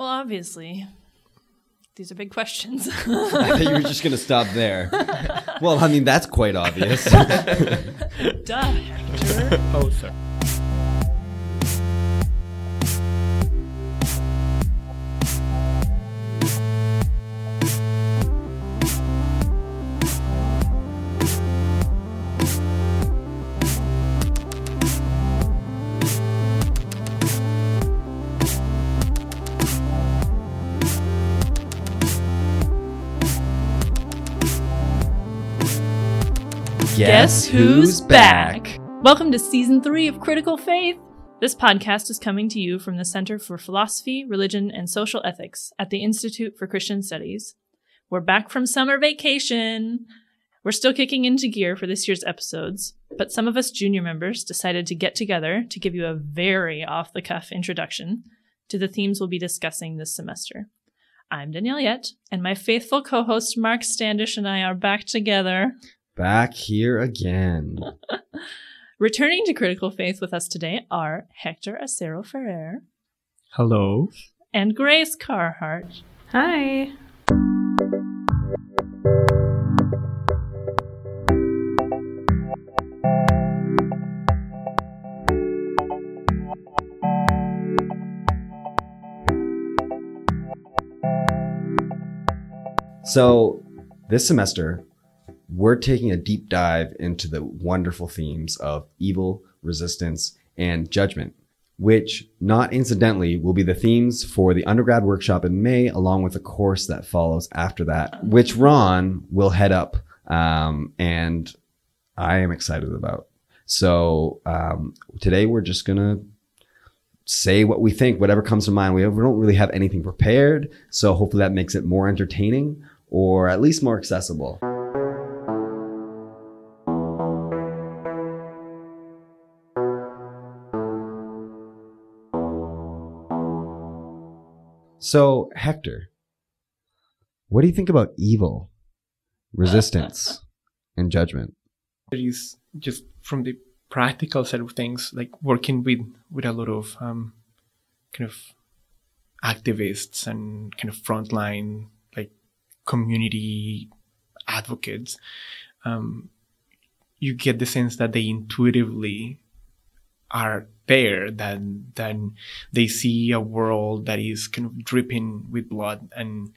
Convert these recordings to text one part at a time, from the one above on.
Well, obviously, these are big questions. I thought you were just going to stop there. well, I mean, that's quite obvious. Duh, Hector. Oh, sorry. Guess who's back? Welcome to season three of Critical Faith. This podcast is coming to you from the Center for Philosophy, Religion, and Social Ethics at the Institute for Christian Studies. We're back from summer vacation. We're still kicking into gear for this year's episodes, but some of us junior members decided to get together to give you a very off the cuff introduction to the themes we'll be discussing this semester. I'm Danielle Yet, and my faithful co host Mark Standish and I are back together. Back here again. Returning to Critical Faith with us today are Hector Acero Ferrer Hello. and Grace Carhart. Hi. So, this semester, we're taking a deep dive into the wonderful themes of evil, resistance, and judgment, which, not incidentally, will be the themes for the undergrad workshop in May, along with a course that follows after that, which Ron will head up. Um, and I am excited about. So, um, today we're just going to say what we think, whatever comes to mind. We, we don't really have anything prepared. So, hopefully, that makes it more entertaining or at least more accessible. So, Hector, what do you think about evil, resistance, and judgment? There is just from the practical side of things, like working with with a lot of um, kind of activists and kind of frontline like community advocates. Um, you get the sense that they intuitively are there that then they see a world that is kind of dripping with blood. And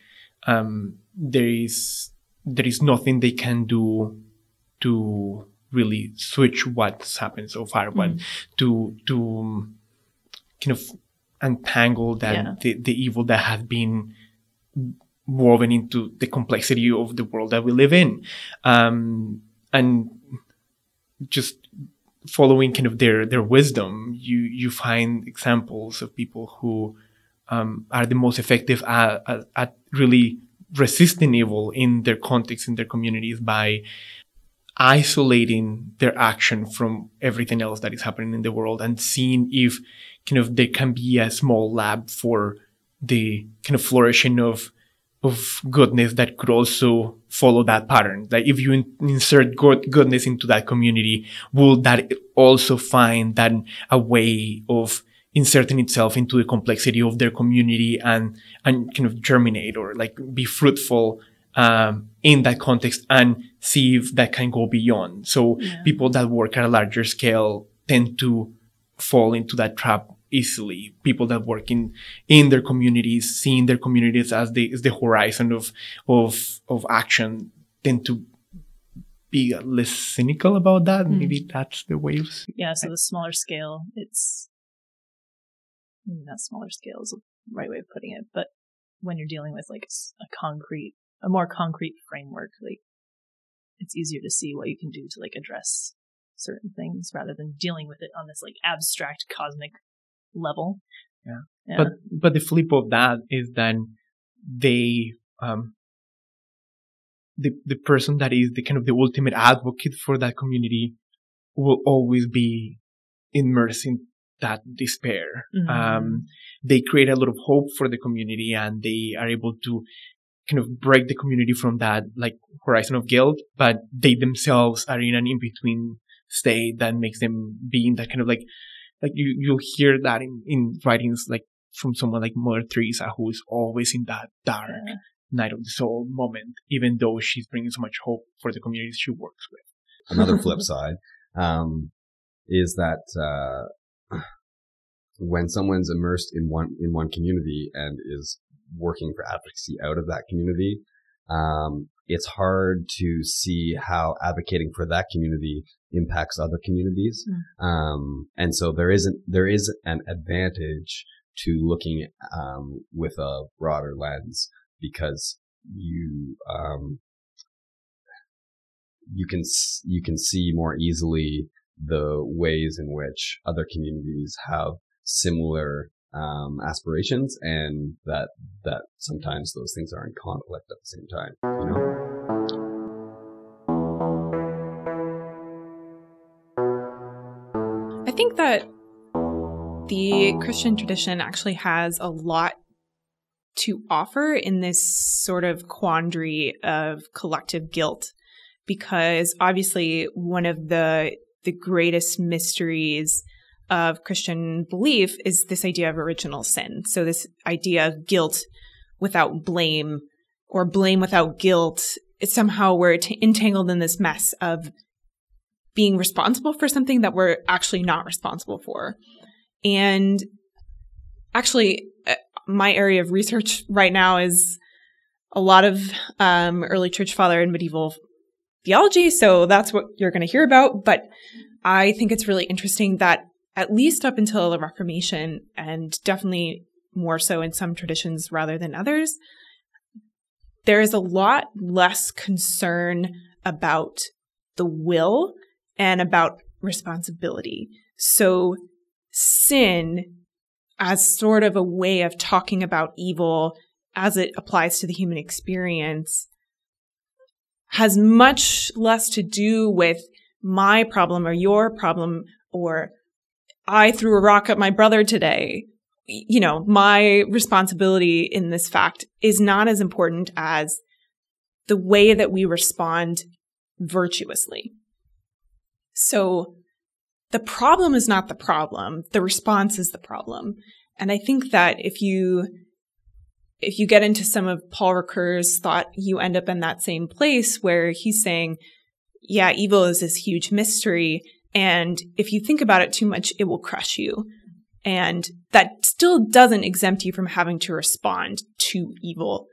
um, there is there is nothing they can do to really switch what's happened so far but to to um, kind of untangle that Yeah. the, the evil that has been woven into the complexity of the world that we live in. Um, and just following kind of their their wisdom, you you find examples of people who um, are the most effective at, at, at really resisting evil in their context in their communities by isolating their action from everything else that is happening in the world and seeing if kind of there can be a small lab for the kind of flourishing of of goodness that could also follow that pattern. Like if you in- insert good goodness into that community, will that also find that a way of inserting itself into the complexity of their community and and kind of germinate or like be fruitful um, in that context and see if that can go beyond. So Yeah. people that work at a larger scale tend to fall into that trap easily. People that work in in their communities, seeing their communities as the as the horizon of of of action, tend to be less cynical about that. Mm. Maybe that's the way of Yeah, so the smaller scale, it's not smaller scale is the right way of putting it, but when you're dealing with like a concrete, a more concrete framework, like it's easier to see what you can do to like address certain things rather than dealing with it on this like abstract cosmic level. Yeah. Yeah. But but the flip of that is then they um the the person that is the kind of the ultimate advocate for that community will always be immersed in that despair. Mhm. Um they create a lot of hope for the community and they are able to kind of break the community from that like horizon of guilt, but they themselves are in an in-between state that makes them be in that kind of like like you you'll hear that in, in writings like from someone like Mother Teresa, who is always in that dark Yeah. night of the soul moment, even though she's bringing so much hope for the communities she works with. Another flip side um, is that uh, when someone's immersed in one in one community and is working for advocacy out of that community, um, it's hard to see how advocating for that community impacts other communities. Um, and so there isn't there is an advantage to looking um, with a broader lens because you um, you can you can see more easily the ways in which other communities have similar um, aspirations and that that sometimes those things are in conflict at the same time you know think that the Christian tradition actually has a lot to offer in this sort of quandary of collective guilt because obviously one of the the greatest mysteries of Christian belief is this idea of original sin. So this idea of guilt without blame or blame without guilt. Somehow we're t- entangled in this mess of being responsible for something that we're actually not responsible for. And actually, uh, my area of research right now is a lot of um, early church father and medieval theology. So that's what you're going to hear about. But I think it's really interesting that at least up until the Reformation, and definitely more so in some traditions rather than others, there is a lot less concern about the will and about responsibility. So sin as sort of a way of talking about evil as it applies to the human experience has much less to do with my problem or your problem or I threw a rock at my brother today. You know, my responsibility in this fact is not as important as the way that we respond virtuously. So the problem is not the problem. The response is the problem. And I think that if you, if you get into some of Paul Ricoeur's thought, you end up in that same place where he's saying, yeah, evil is this huge mystery. And if you think about it too much, it will crush you. And that still doesn't exempt you from having to respond to evil.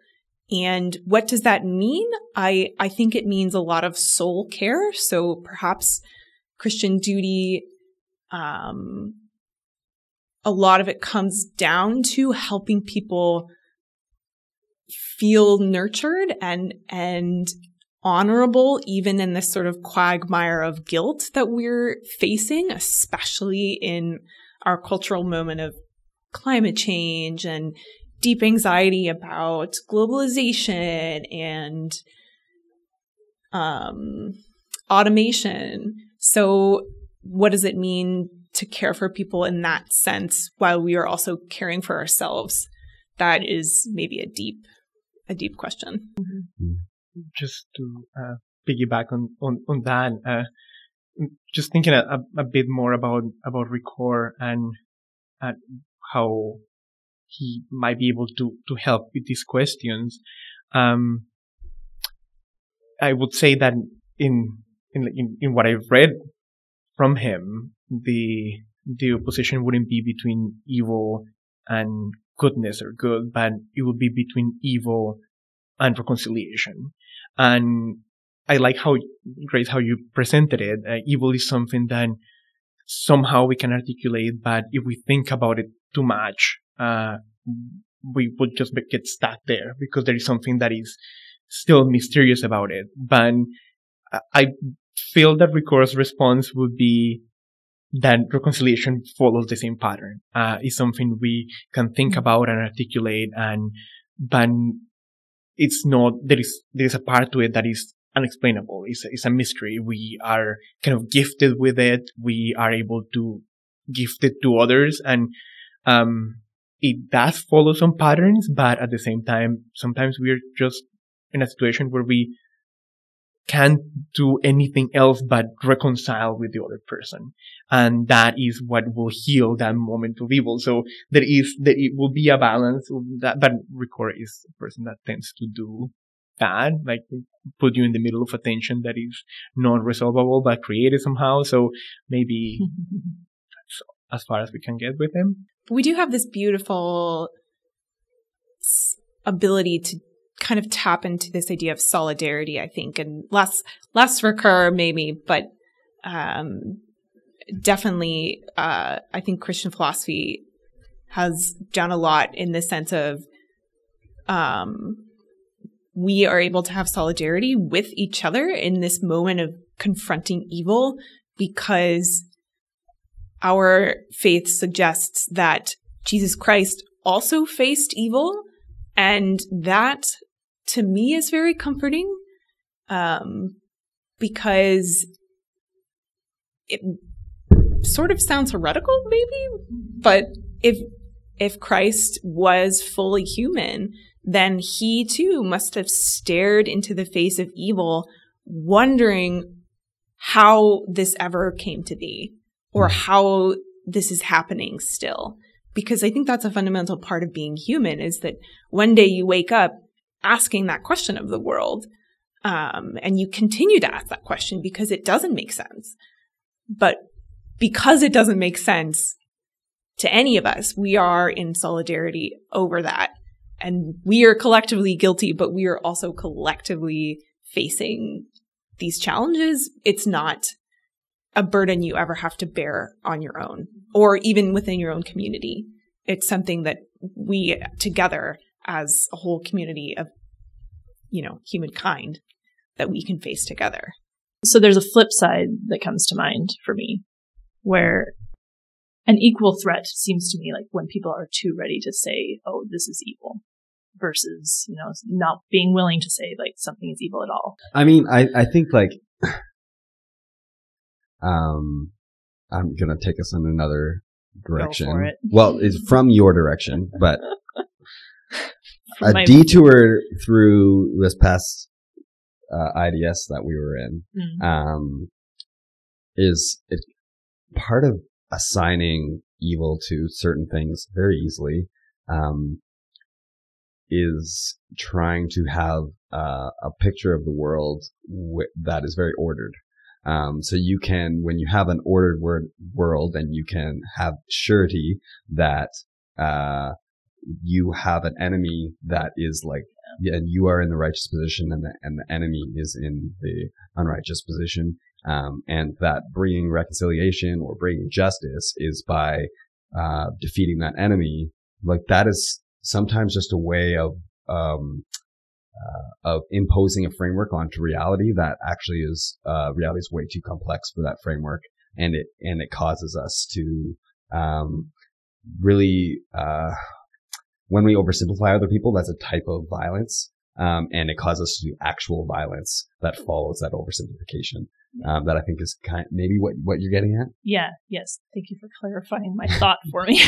And what does that mean? I, I think it means a lot of soul care. So perhaps Christian duty, um, a lot of it comes down to helping people feel nurtured and, and honorable, even in this sort of quagmire of guilt that we're facing, especially in our cultural moment of climate change and deep anxiety about globalization and um, automation. So, what does it mean to care for people in that sense while we are also caring for ourselves? That is maybe a deep, a deep question. just to uh, piggyback on on on that, uh, just thinking a, a, bit more about about Ricoeur and and how he might be able to to help with these questions. Um, I would say that in in in, in what I've read from him, the the opposition wouldn't be between evil and goodness or good, but it would be between evil and reconciliation. And I like how, Grace, how you presented it. Uh, evil is something that somehow we can articulate, but if we think about it too much, uh, we would just get stuck there because there is something that is still mysterious about it. But I- Feel that Ricoeur's response would be that reconciliation follows the same pattern. Uh, is something we can think about and articulate and, but it's not, there is, there is a part to it that is unexplainable. It's a, it's a mystery. We are kind of gifted with it. We are able to gift it to others and, um, it does follow some patterns, but at the same time, sometimes we're just in a situation where we can't do anything else but reconcile with the other person. And that is what will heal that moment of evil. So there is, that it will be a balance that, but Ricoeur is a person that tends to do that, like put you in the middle of a tension that is non-resolvable but created somehow. So maybe that's as far as we can get with him. We do have this beautiful ability to kind of tap into this idea of solidarity, I think, and less less Ricoeur maybe, but um, definitely, uh, I think Christian philosophy has done a lot in the sense of um, we are able to have solidarity with each other in this moment of confronting evil because our faith suggests that Jesus Christ also faced evil and that to me is very comforting um, because it sort of sounds heretical, maybe, but if if Christ was fully human, then he too must have stared into the face of evil, wondering how this ever came to be or hmm. how this is happening still. Because I think that's a fundamental part of being human is that one day you wake up asking that question of the world. Um, and you continue to ask that question because it doesn't make sense. But because it doesn't make sense to any of us, we are in solidarity over that. And we are collectively guilty, but we are also collectively facing these challenges. It's not a burden you ever have to bear on your own or even within your own community. It's something that we together as a whole community of, you know, humankind that we can face together. So there's a flip side that comes to mind for me where an equal threat seems to me like when people are too ready to say, oh, this is evil versus, you know, not being willing to say like something is evil at all. I mean, I, I think like, um, I'm going to take us in another direction. Well, it's from your direction, but a my- detour through this past uh, IDS that we were in mm. um, is it, part of assigning evil to certain things very easily um, is trying to have uh, a picture of the world w- that is very ordered. Um, so you can, when you have an ordered word, world, and you can have surety that uh, you have an enemy that is like, and you are in the righteous position, and the and the enemy is in the unrighteous position, um, and that bringing reconciliation or bringing justice is by uh, defeating that enemy. Like that is sometimes just a way of um, uh, of imposing a framework onto reality that actually is uh, reality is way too complex for that framework, and it and it causes us to um, really uh, when we oversimplify other people, that's a type of violence. Um, and it causes us to do actual violence that follows that oversimplification. Um, that I think is kind of maybe what what you're getting at. Yeah. Yes. Thank you for clarifying my thought for me.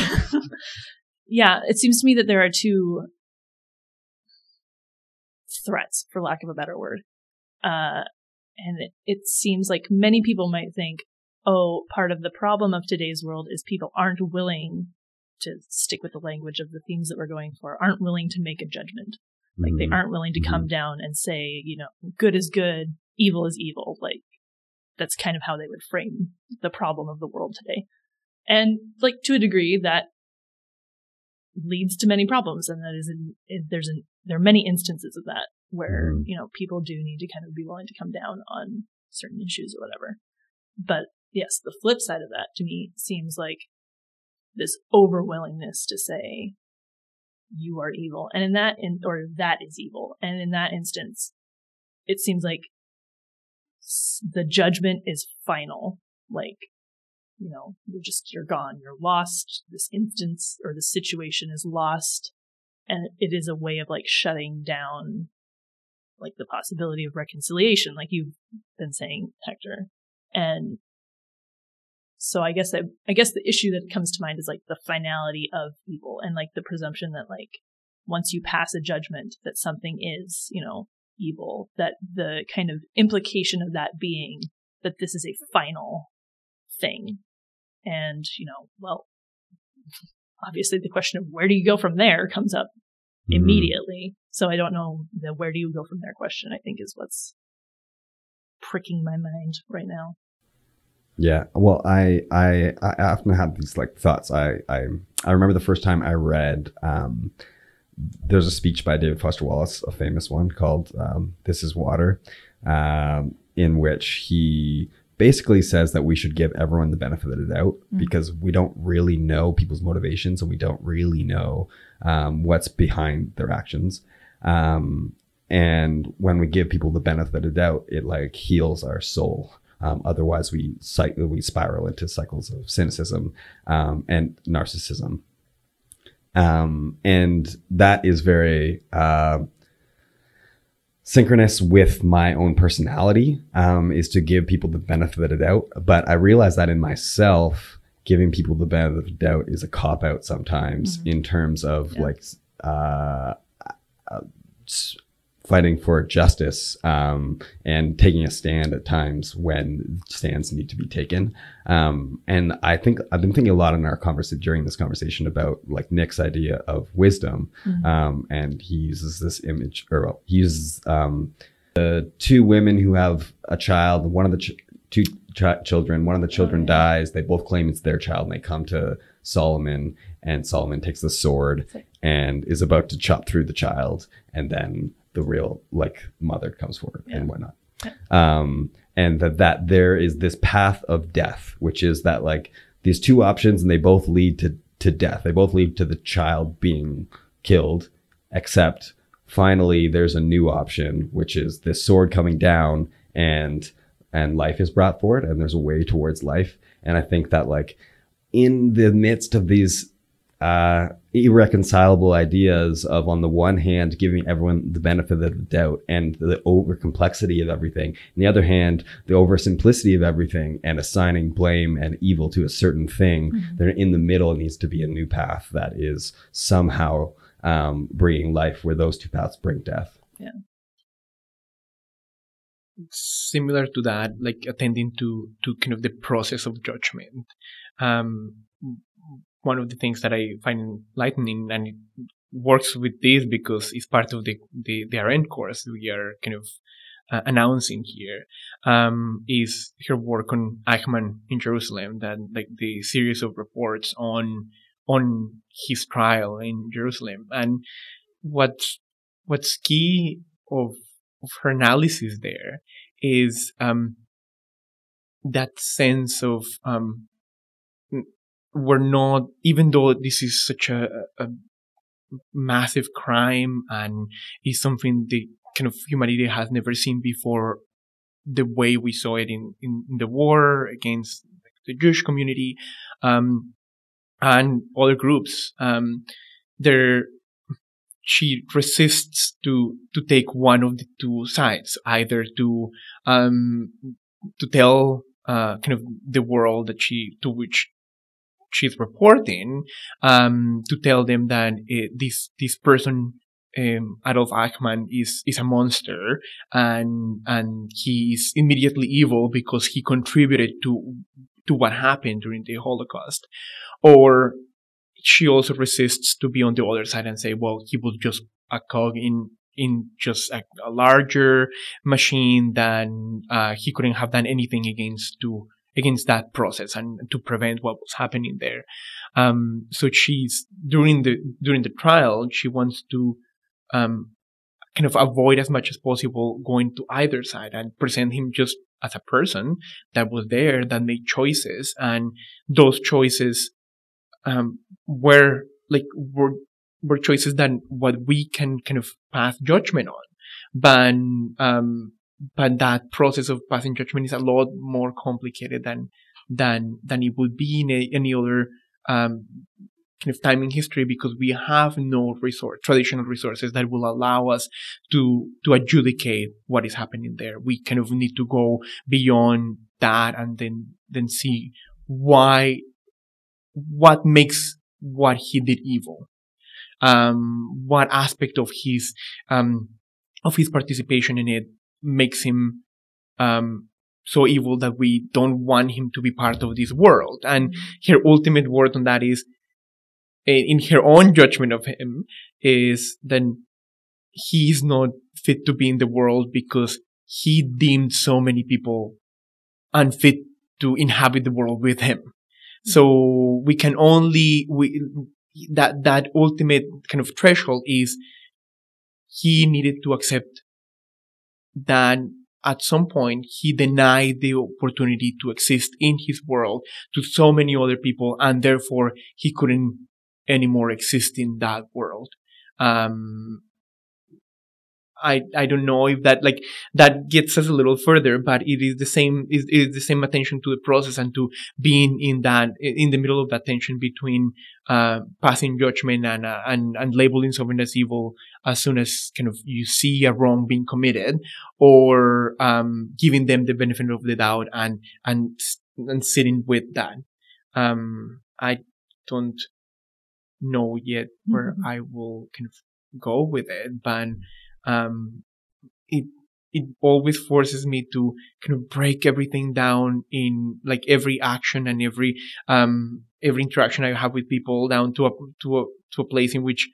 yeah, it seems to me that there are two threats, for lack of a better word. Uh, and it, it seems like many people might think, oh, part of the problem of today's world is people aren't willing to stick with the language of the themes that we're going for, aren't willing to make a judgment. Like mm-hmm. they aren't willing to mm-hmm. come down and say, you know, good is good, evil is evil. Like that's kind of how they would frame the problem of the world today. And like to a degree that leads to many problems. And that is, in, there's an, there are many instances of that where, mm-hmm. you know, people do need to kind of be willing to come down on certain issues or whatever. But yes, the flip side of that to me seems like this overwillingness to say you are evil. And in that in, or that is evil. And in that instance it seems like the judgment is final. Like you know you're just you're gone. You're lost. This instance or the situation is lost. And it is a way of like shutting down like the possibility of reconciliation like you've been saying hector. And so I guess that I guess the issue that comes to mind is like the finality of evil and like the presumption that like once you pass a judgment that something is, you know, evil, that the kind of implication of that being that this is a final thing. And, you know, well, obviously the question of where do you go from there comes up Mhm. immediately. So I don't know the where do you go from there question, I think is what's pricking my mind right now. Yeah. Well, I, I I often have these like thoughts. I I I remember the first time I read. Um, there's a speech by David Foster Wallace, a famous one called um, "This Is Water," um, in which he basically says that we should give everyone the benefit of the doubt Mm. because we don't really know people's motivations and we don't really know um, what's behind their actions. Um, and when we give people the benefit of the doubt, it like heals our soul. Um, otherwise, we we spiral into cycles of cynicism um, and narcissism, um, and that is very uh, synchronous with my own personality. Um, is to give people the benefit of the doubt, but I realize that in myself, giving people the benefit of the doubt is a cop out sometimes Mhm. in terms of Yeah. like uh, uh, fighting for justice um, and taking a stand at times when stands need to be taken. Um, and I think I've been thinking a lot in our conversation during this conversation about like Nick's idea of wisdom. Mhm. Um, and he uses this image, or well, he uses um, the two women who have a child. One of the ch- two ch- children, one of the children yeah. dies. They both claim it's their child, and they come to Solomon, and Solomon takes the sword and is about to chop through the child, and then the real like mother comes forward Yeah. and whatnot. Um, and that that there is this path of death, which is that like these two options, and they both lead to to death. They both lead to the child being killed, except finally there's a new option, which is this sword coming down and and life is brought forward, and there's a way towards life. And I think that like in the midst of these uh, irreconcilable ideas of, on the one hand, giving everyone the benefit of the doubt and the over complexity of everything, on the other hand, the oversimplicity of everything and assigning blame and evil to a certain thing, Mhm. then in the middle needs to be a new path that is somehow um, bringing life where those two paths bring death. Yeah. Similar to that, like attending to to kind of the process of judgment. Um, one of the things that I find enlightening, and it works with this because it's part of the the, the Arendt course we are kind of uh, announcing here, um, is her work on Eichmann in Jerusalem, that like the series of reports on on his trial in Jerusalem, and what's what's key of of her analysis there is um, that sense of um, we're not, even though this is such a, a massive crime and is something the kind of humanity has never seen before, the way we saw it in, in, in the war against the Jewish community um, and other groups. Um, there, she resists to to take one of the two sides, either to um to tell uh kind of the world that she to which she's reporting, um to tell them that uh, this this person um, Adolf Eichmann is is a monster and and he's immediately evil because he contributed to to what happened during the Holocaust, or she also resists to be on the other side and say, well, he was just a cog in in just a, a larger machine than uh, he couldn't have done anything against to against that process and to prevent what was happening there. Um, so she's during the during the trial, she wants to um, kind of avoid as much as possible going to either side and present him just as a person that was there that made choices and those choices um, were like were were choices that what we can kind of pass judgment on, but um, but that process of passing judgment is a lot more complicated than than than it would be in a, any other um, kind of time in history because we have no resource traditional resources that will allow us to to adjudicate what is happening there. We kind of need to go beyond that and then then see why what makes what he did evil um, what aspect of his um, of his participation in it makes him um, so evil that we don't want him to be part of this world. And her ultimate word on that is, in her own judgment of him, is then he's not fit to be in the world because he deemed so many people unfit to inhabit the world with him. So we can only, we, that, that ultimate kind of threshold is he needed to accept that at some point he denied the opportunity to exist in his world to so many other people and therefore he couldn't anymore exist in that world. Um, I, I don't know if that like that gets us a little further, but it is the same is, is the same attention to the process and to being in that in the middle of that tension between uh, passing judgment and uh, and and labeling someone as evil as soon as kind of you see a wrong being committed, or um, giving them the benefit of the doubt and and and sitting with that. Um, I don't know yet where mm-hmm. I will kind of go with it, but um, it it always forces me to kind of break everything down in like every action and every um every interaction I have with people down to a to a to a place in which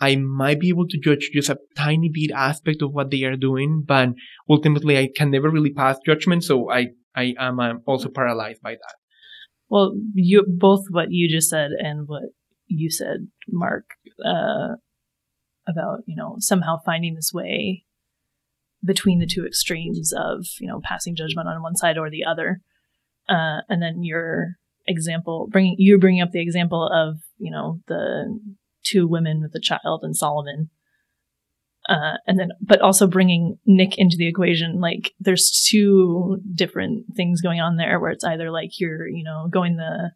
I might be able to judge just a tiny bit aspect of what they are doing, but ultimately I can never really pass judgment. So I I am um, also paralyzed by that. Well, you both what you just said and what you said, Mark, uh, about you know somehow finding this way between the two extremes of you know passing judgment on one side or the other. Uh, and then your example bringing you bringing up the example of you know the two women with the child and solomon. Uh, and then but also bringing nick into the equation like there's two different things going on there where it's either like you're you know going the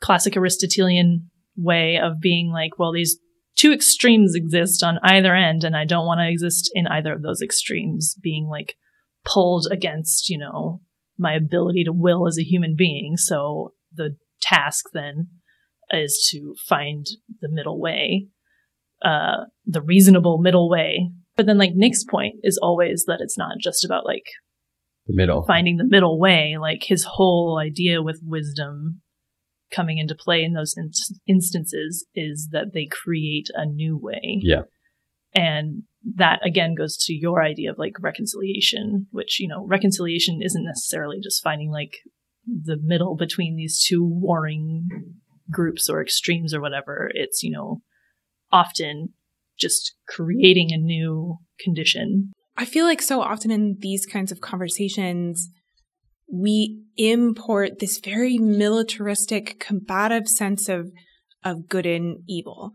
classic aristotelian way of being like well these two extremes exist on either end, and I don't want to exist in either of those extremes, being like pulled against, you know, my ability to will as a human being. So the task then is to find the middle way, uh, the reasonable middle way. But then, like Nick's point is always that it's not just about like the middle, finding the middle way. Like his whole idea with wisdom coming into play in those in- instances is that they create a new way. Yeah. And that again goes to your idea of like reconciliation, which, you know, reconciliation isn't necessarily just finding like the middle between these two warring groups or extremes or whatever. It's, you know, often just creating a new condition. I feel like so often in these kinds of conversations, we import this very militaristic, combative sense of, of good and evil.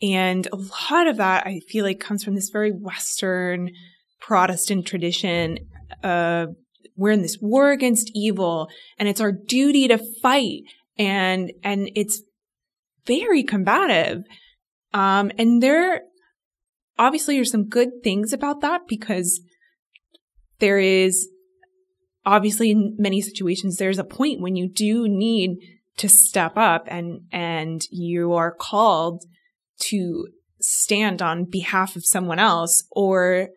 And a lot of that I feel like comes from this very Western Protestant tradition. Uh, we're in this war against evil and it's our duty to fight. And, and it's very combative. Um, and there obviously are some good things about that because there is obviously in many situations there's a point when you do need to step up and and you are called to stand on behalf of someone else or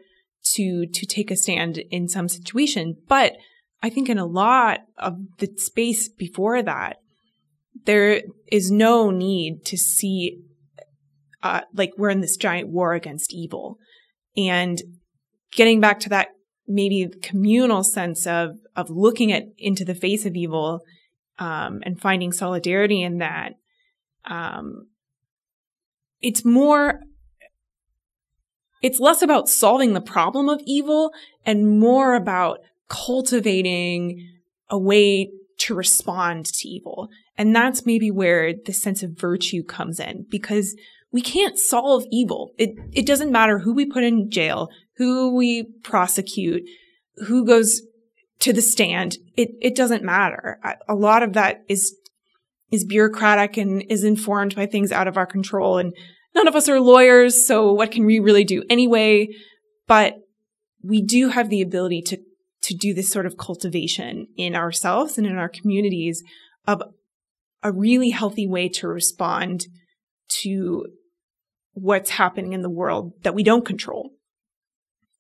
to to take a stand in some situation. But i think in a lot of the space before that there is no need to see uh, like we're in this giant war against evil. And getting back to that maybe communal sense of of looking at into the face of evil um, and finding solidarity in that. Um, it's more. It's less about solving the problem of evil and more about cultivating a way to respond to evil. And that's maybe where the sense of virtue comes in because we can't solve evil. It, it doesn't matter who we put in jail, who we prosecute, who goes to the stand. It, it doesn't matter. A lot of that is, is bureaucratic and is informed by things out of our control. And none of us are lawyers. So what can we really do anyway? But we do have the ability to, to do this sort of cultivation in ourselves and in our communities of a really healthy way to respond to what's happening in the world that we don't control.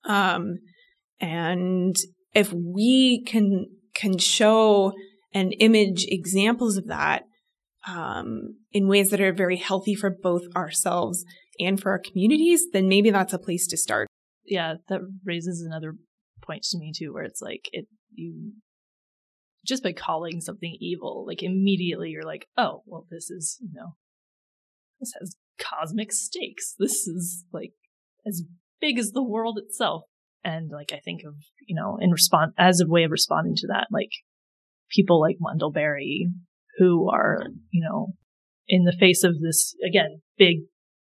Um, and if we can can show and image examples of that um, in ways that are very healthy for both ourselves and for our communities, then maybe that's a place to start. Yeah, that raises another point to me too, where it's like it you just by calling something evil, like immediately you're like, oh, well, this is you know, this has cosmic stakes. This is like as big as the world itself. And like I think of, you know, in response as a way of responding to that, like people like Wendell Berry who are, you know, in the face of this again, big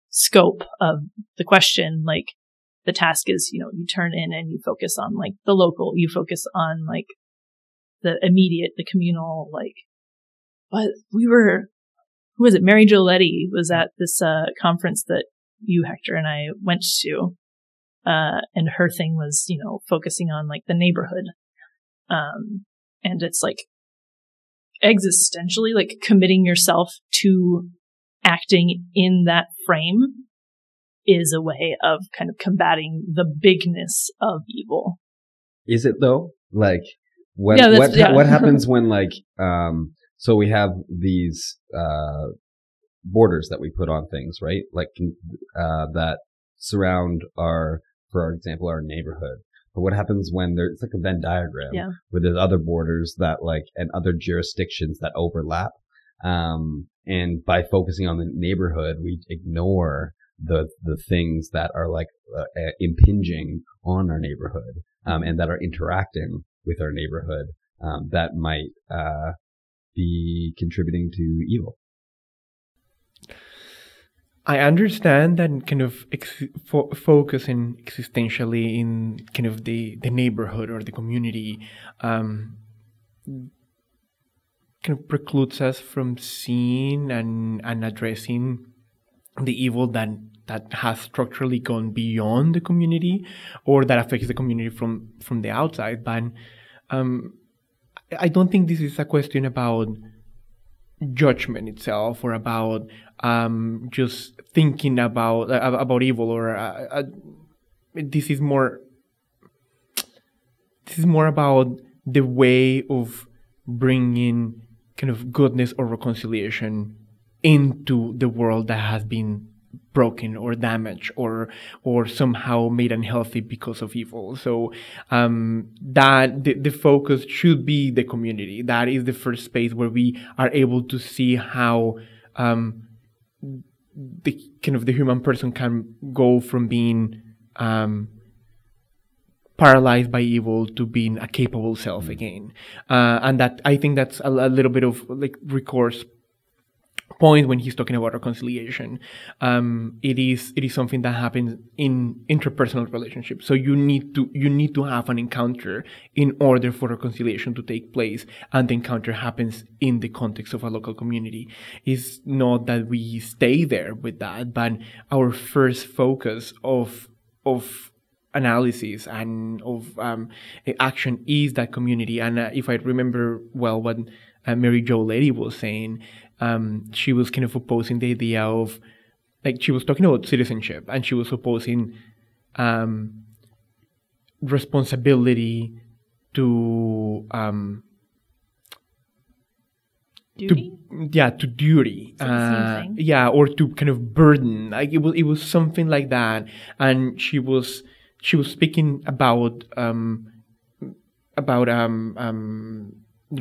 scope of the question, like the task is, you know, you turn in and you focus on like the local, you focus on like the immediate, the communal, like, but we were, who was it? Mary Jo was at this, uh, conference that you, Hector, and I went to. Uh, and her thing was, you know, focusing on like the neighborhood. Um, and it's like existentially, like committing yourself to acting in that frame is a way of kind of combating the bigness of evil. Is it though? Like, when, Yeah, what, yeah. what happens when like, um, so we have these, uh, borders that we put on things, right? Like, uh, that surround our, for our example, our neighborhood. But what happens when there's like a Venn diagram Yeah. where there's other borders that like, and other jurisdictions that overlap? Um, and by focusing on the neighborhood, we ignore the, the things that are like, uh, uh, impinging on our neighborhood, um, and that are interacting with our neighborhood, um, that might, uh, be contributing to evil. I understand that kind of ex- fo- focusing existentially in kind of the, the neighborhood or the community um, kind of precludes us from seeing and, and addressing the evil that that has structurally gone beyond the community or that affects the community from from the outside. But um, I don't think this is a question about judgment itself or about um, just thinking about uh, about evil or uh, uh, this is more this is more about the way of bringing kind of goodness or reconciliation into the world that has been broken or damaged or or somehow made unhealthy because of evil. So um, that the, the focus should be the community. That is the first space where we are able to see how um, the kind of the human person can go from being um, paralyzed by evil to being a capable self again. Uh, and that i think that's a, a little bit of like Ricoeur's point when he's talking about reconciliation um, it is it is something that happens in interpersonal relationships. So you need to you need to have an encounter in order for reconciliation to take place and the encounter happens in the context of a local community. It's not that we stay there with that but our first focus of of analysis and of um, action is that community. And uh, if i remember well what uh, mary jo Leddy was saying um, she was kind of opposing the idea of like she was talking about citizenship and she was opposing um, responsibility to um, Duty? to yeah to duty. Is it the same uh, yeah or to kind of burden. Like it was it was something like that. And she was she was speaking about um about um um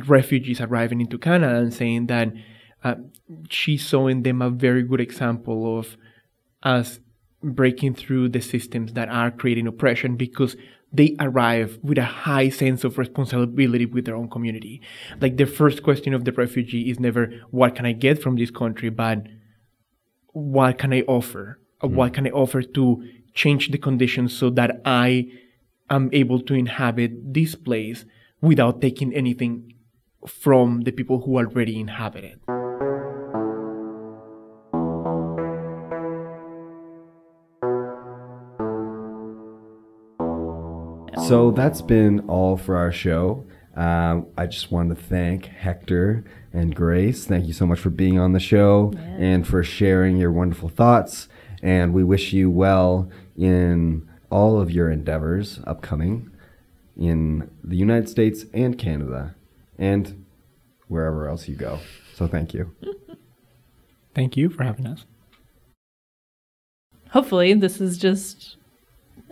refugees arriving into Canada and saying that uh, she saw in them a very good example of us breaking through the systems that are creating oppression because they arrive with a high sense of responsibility with their own community. Like the first question of the refugee is never what can I get from this country, but what can I offer? Uh, What can I offer to change the conditions so that I am able to inhabit this place without taking anything from the people who already inhabit it? So that's been all for our show. Um, I just want to thank Hector and Grace. Thank you so much for being on the show and for sharing your wonderful thoughts. And we wish you well in all of your endeavors upcoming in the United States and Canada and wherever else you go. So thank you. Thank you for having us. Hopefully, this is just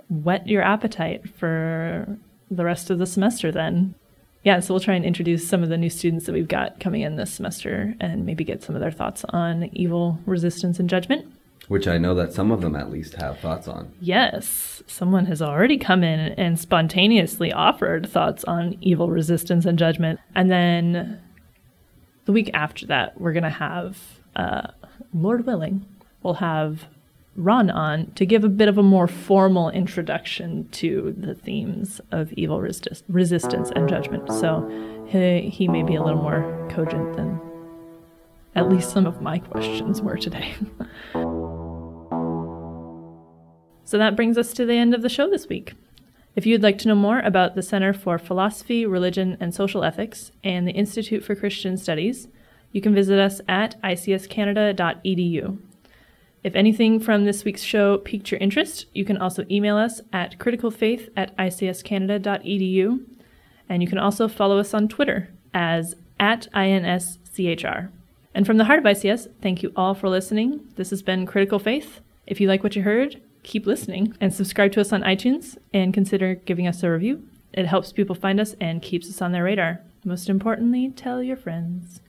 whet your appetite for the rest of the semester then. Yeah, so we'll try and introduce some of the new students that we've got coming in this semester and maybe get some of their thoughts on evil, resistance, and judgment. Which I know that some of them at least have thoughts on. Yes, someone has already come in and spontaneously offered thoughts on evil, resistance, and judgment. And then the week after that, we're going to have, uh, Lord willing, we'll have Ron on to give a bit of a more formal introduction to the themes of evil resist- resistance and judgment. So he, he may be a little more cogent than at least some of my questions were today. so that brings us to the end of the show this week. If you'd like to know more about the Center for Philosophy, Religion, and Social Ethics and the Institute for Christian Studies, you can visit us at icscanada.edu. If anything from this week's show piqued your interest, you can also email us at criticalfaith at icscanada.edu. And you can also follow us on Twitter as at INSCHR. And from the heart of ICS, thank you all for listening. This has been Critical Faith. If you like what you heard, keep listening and subscribe to us on iTunes and consider giving us a review. It helps people find us and keeps us on their radar. Most importantly, tell your friends.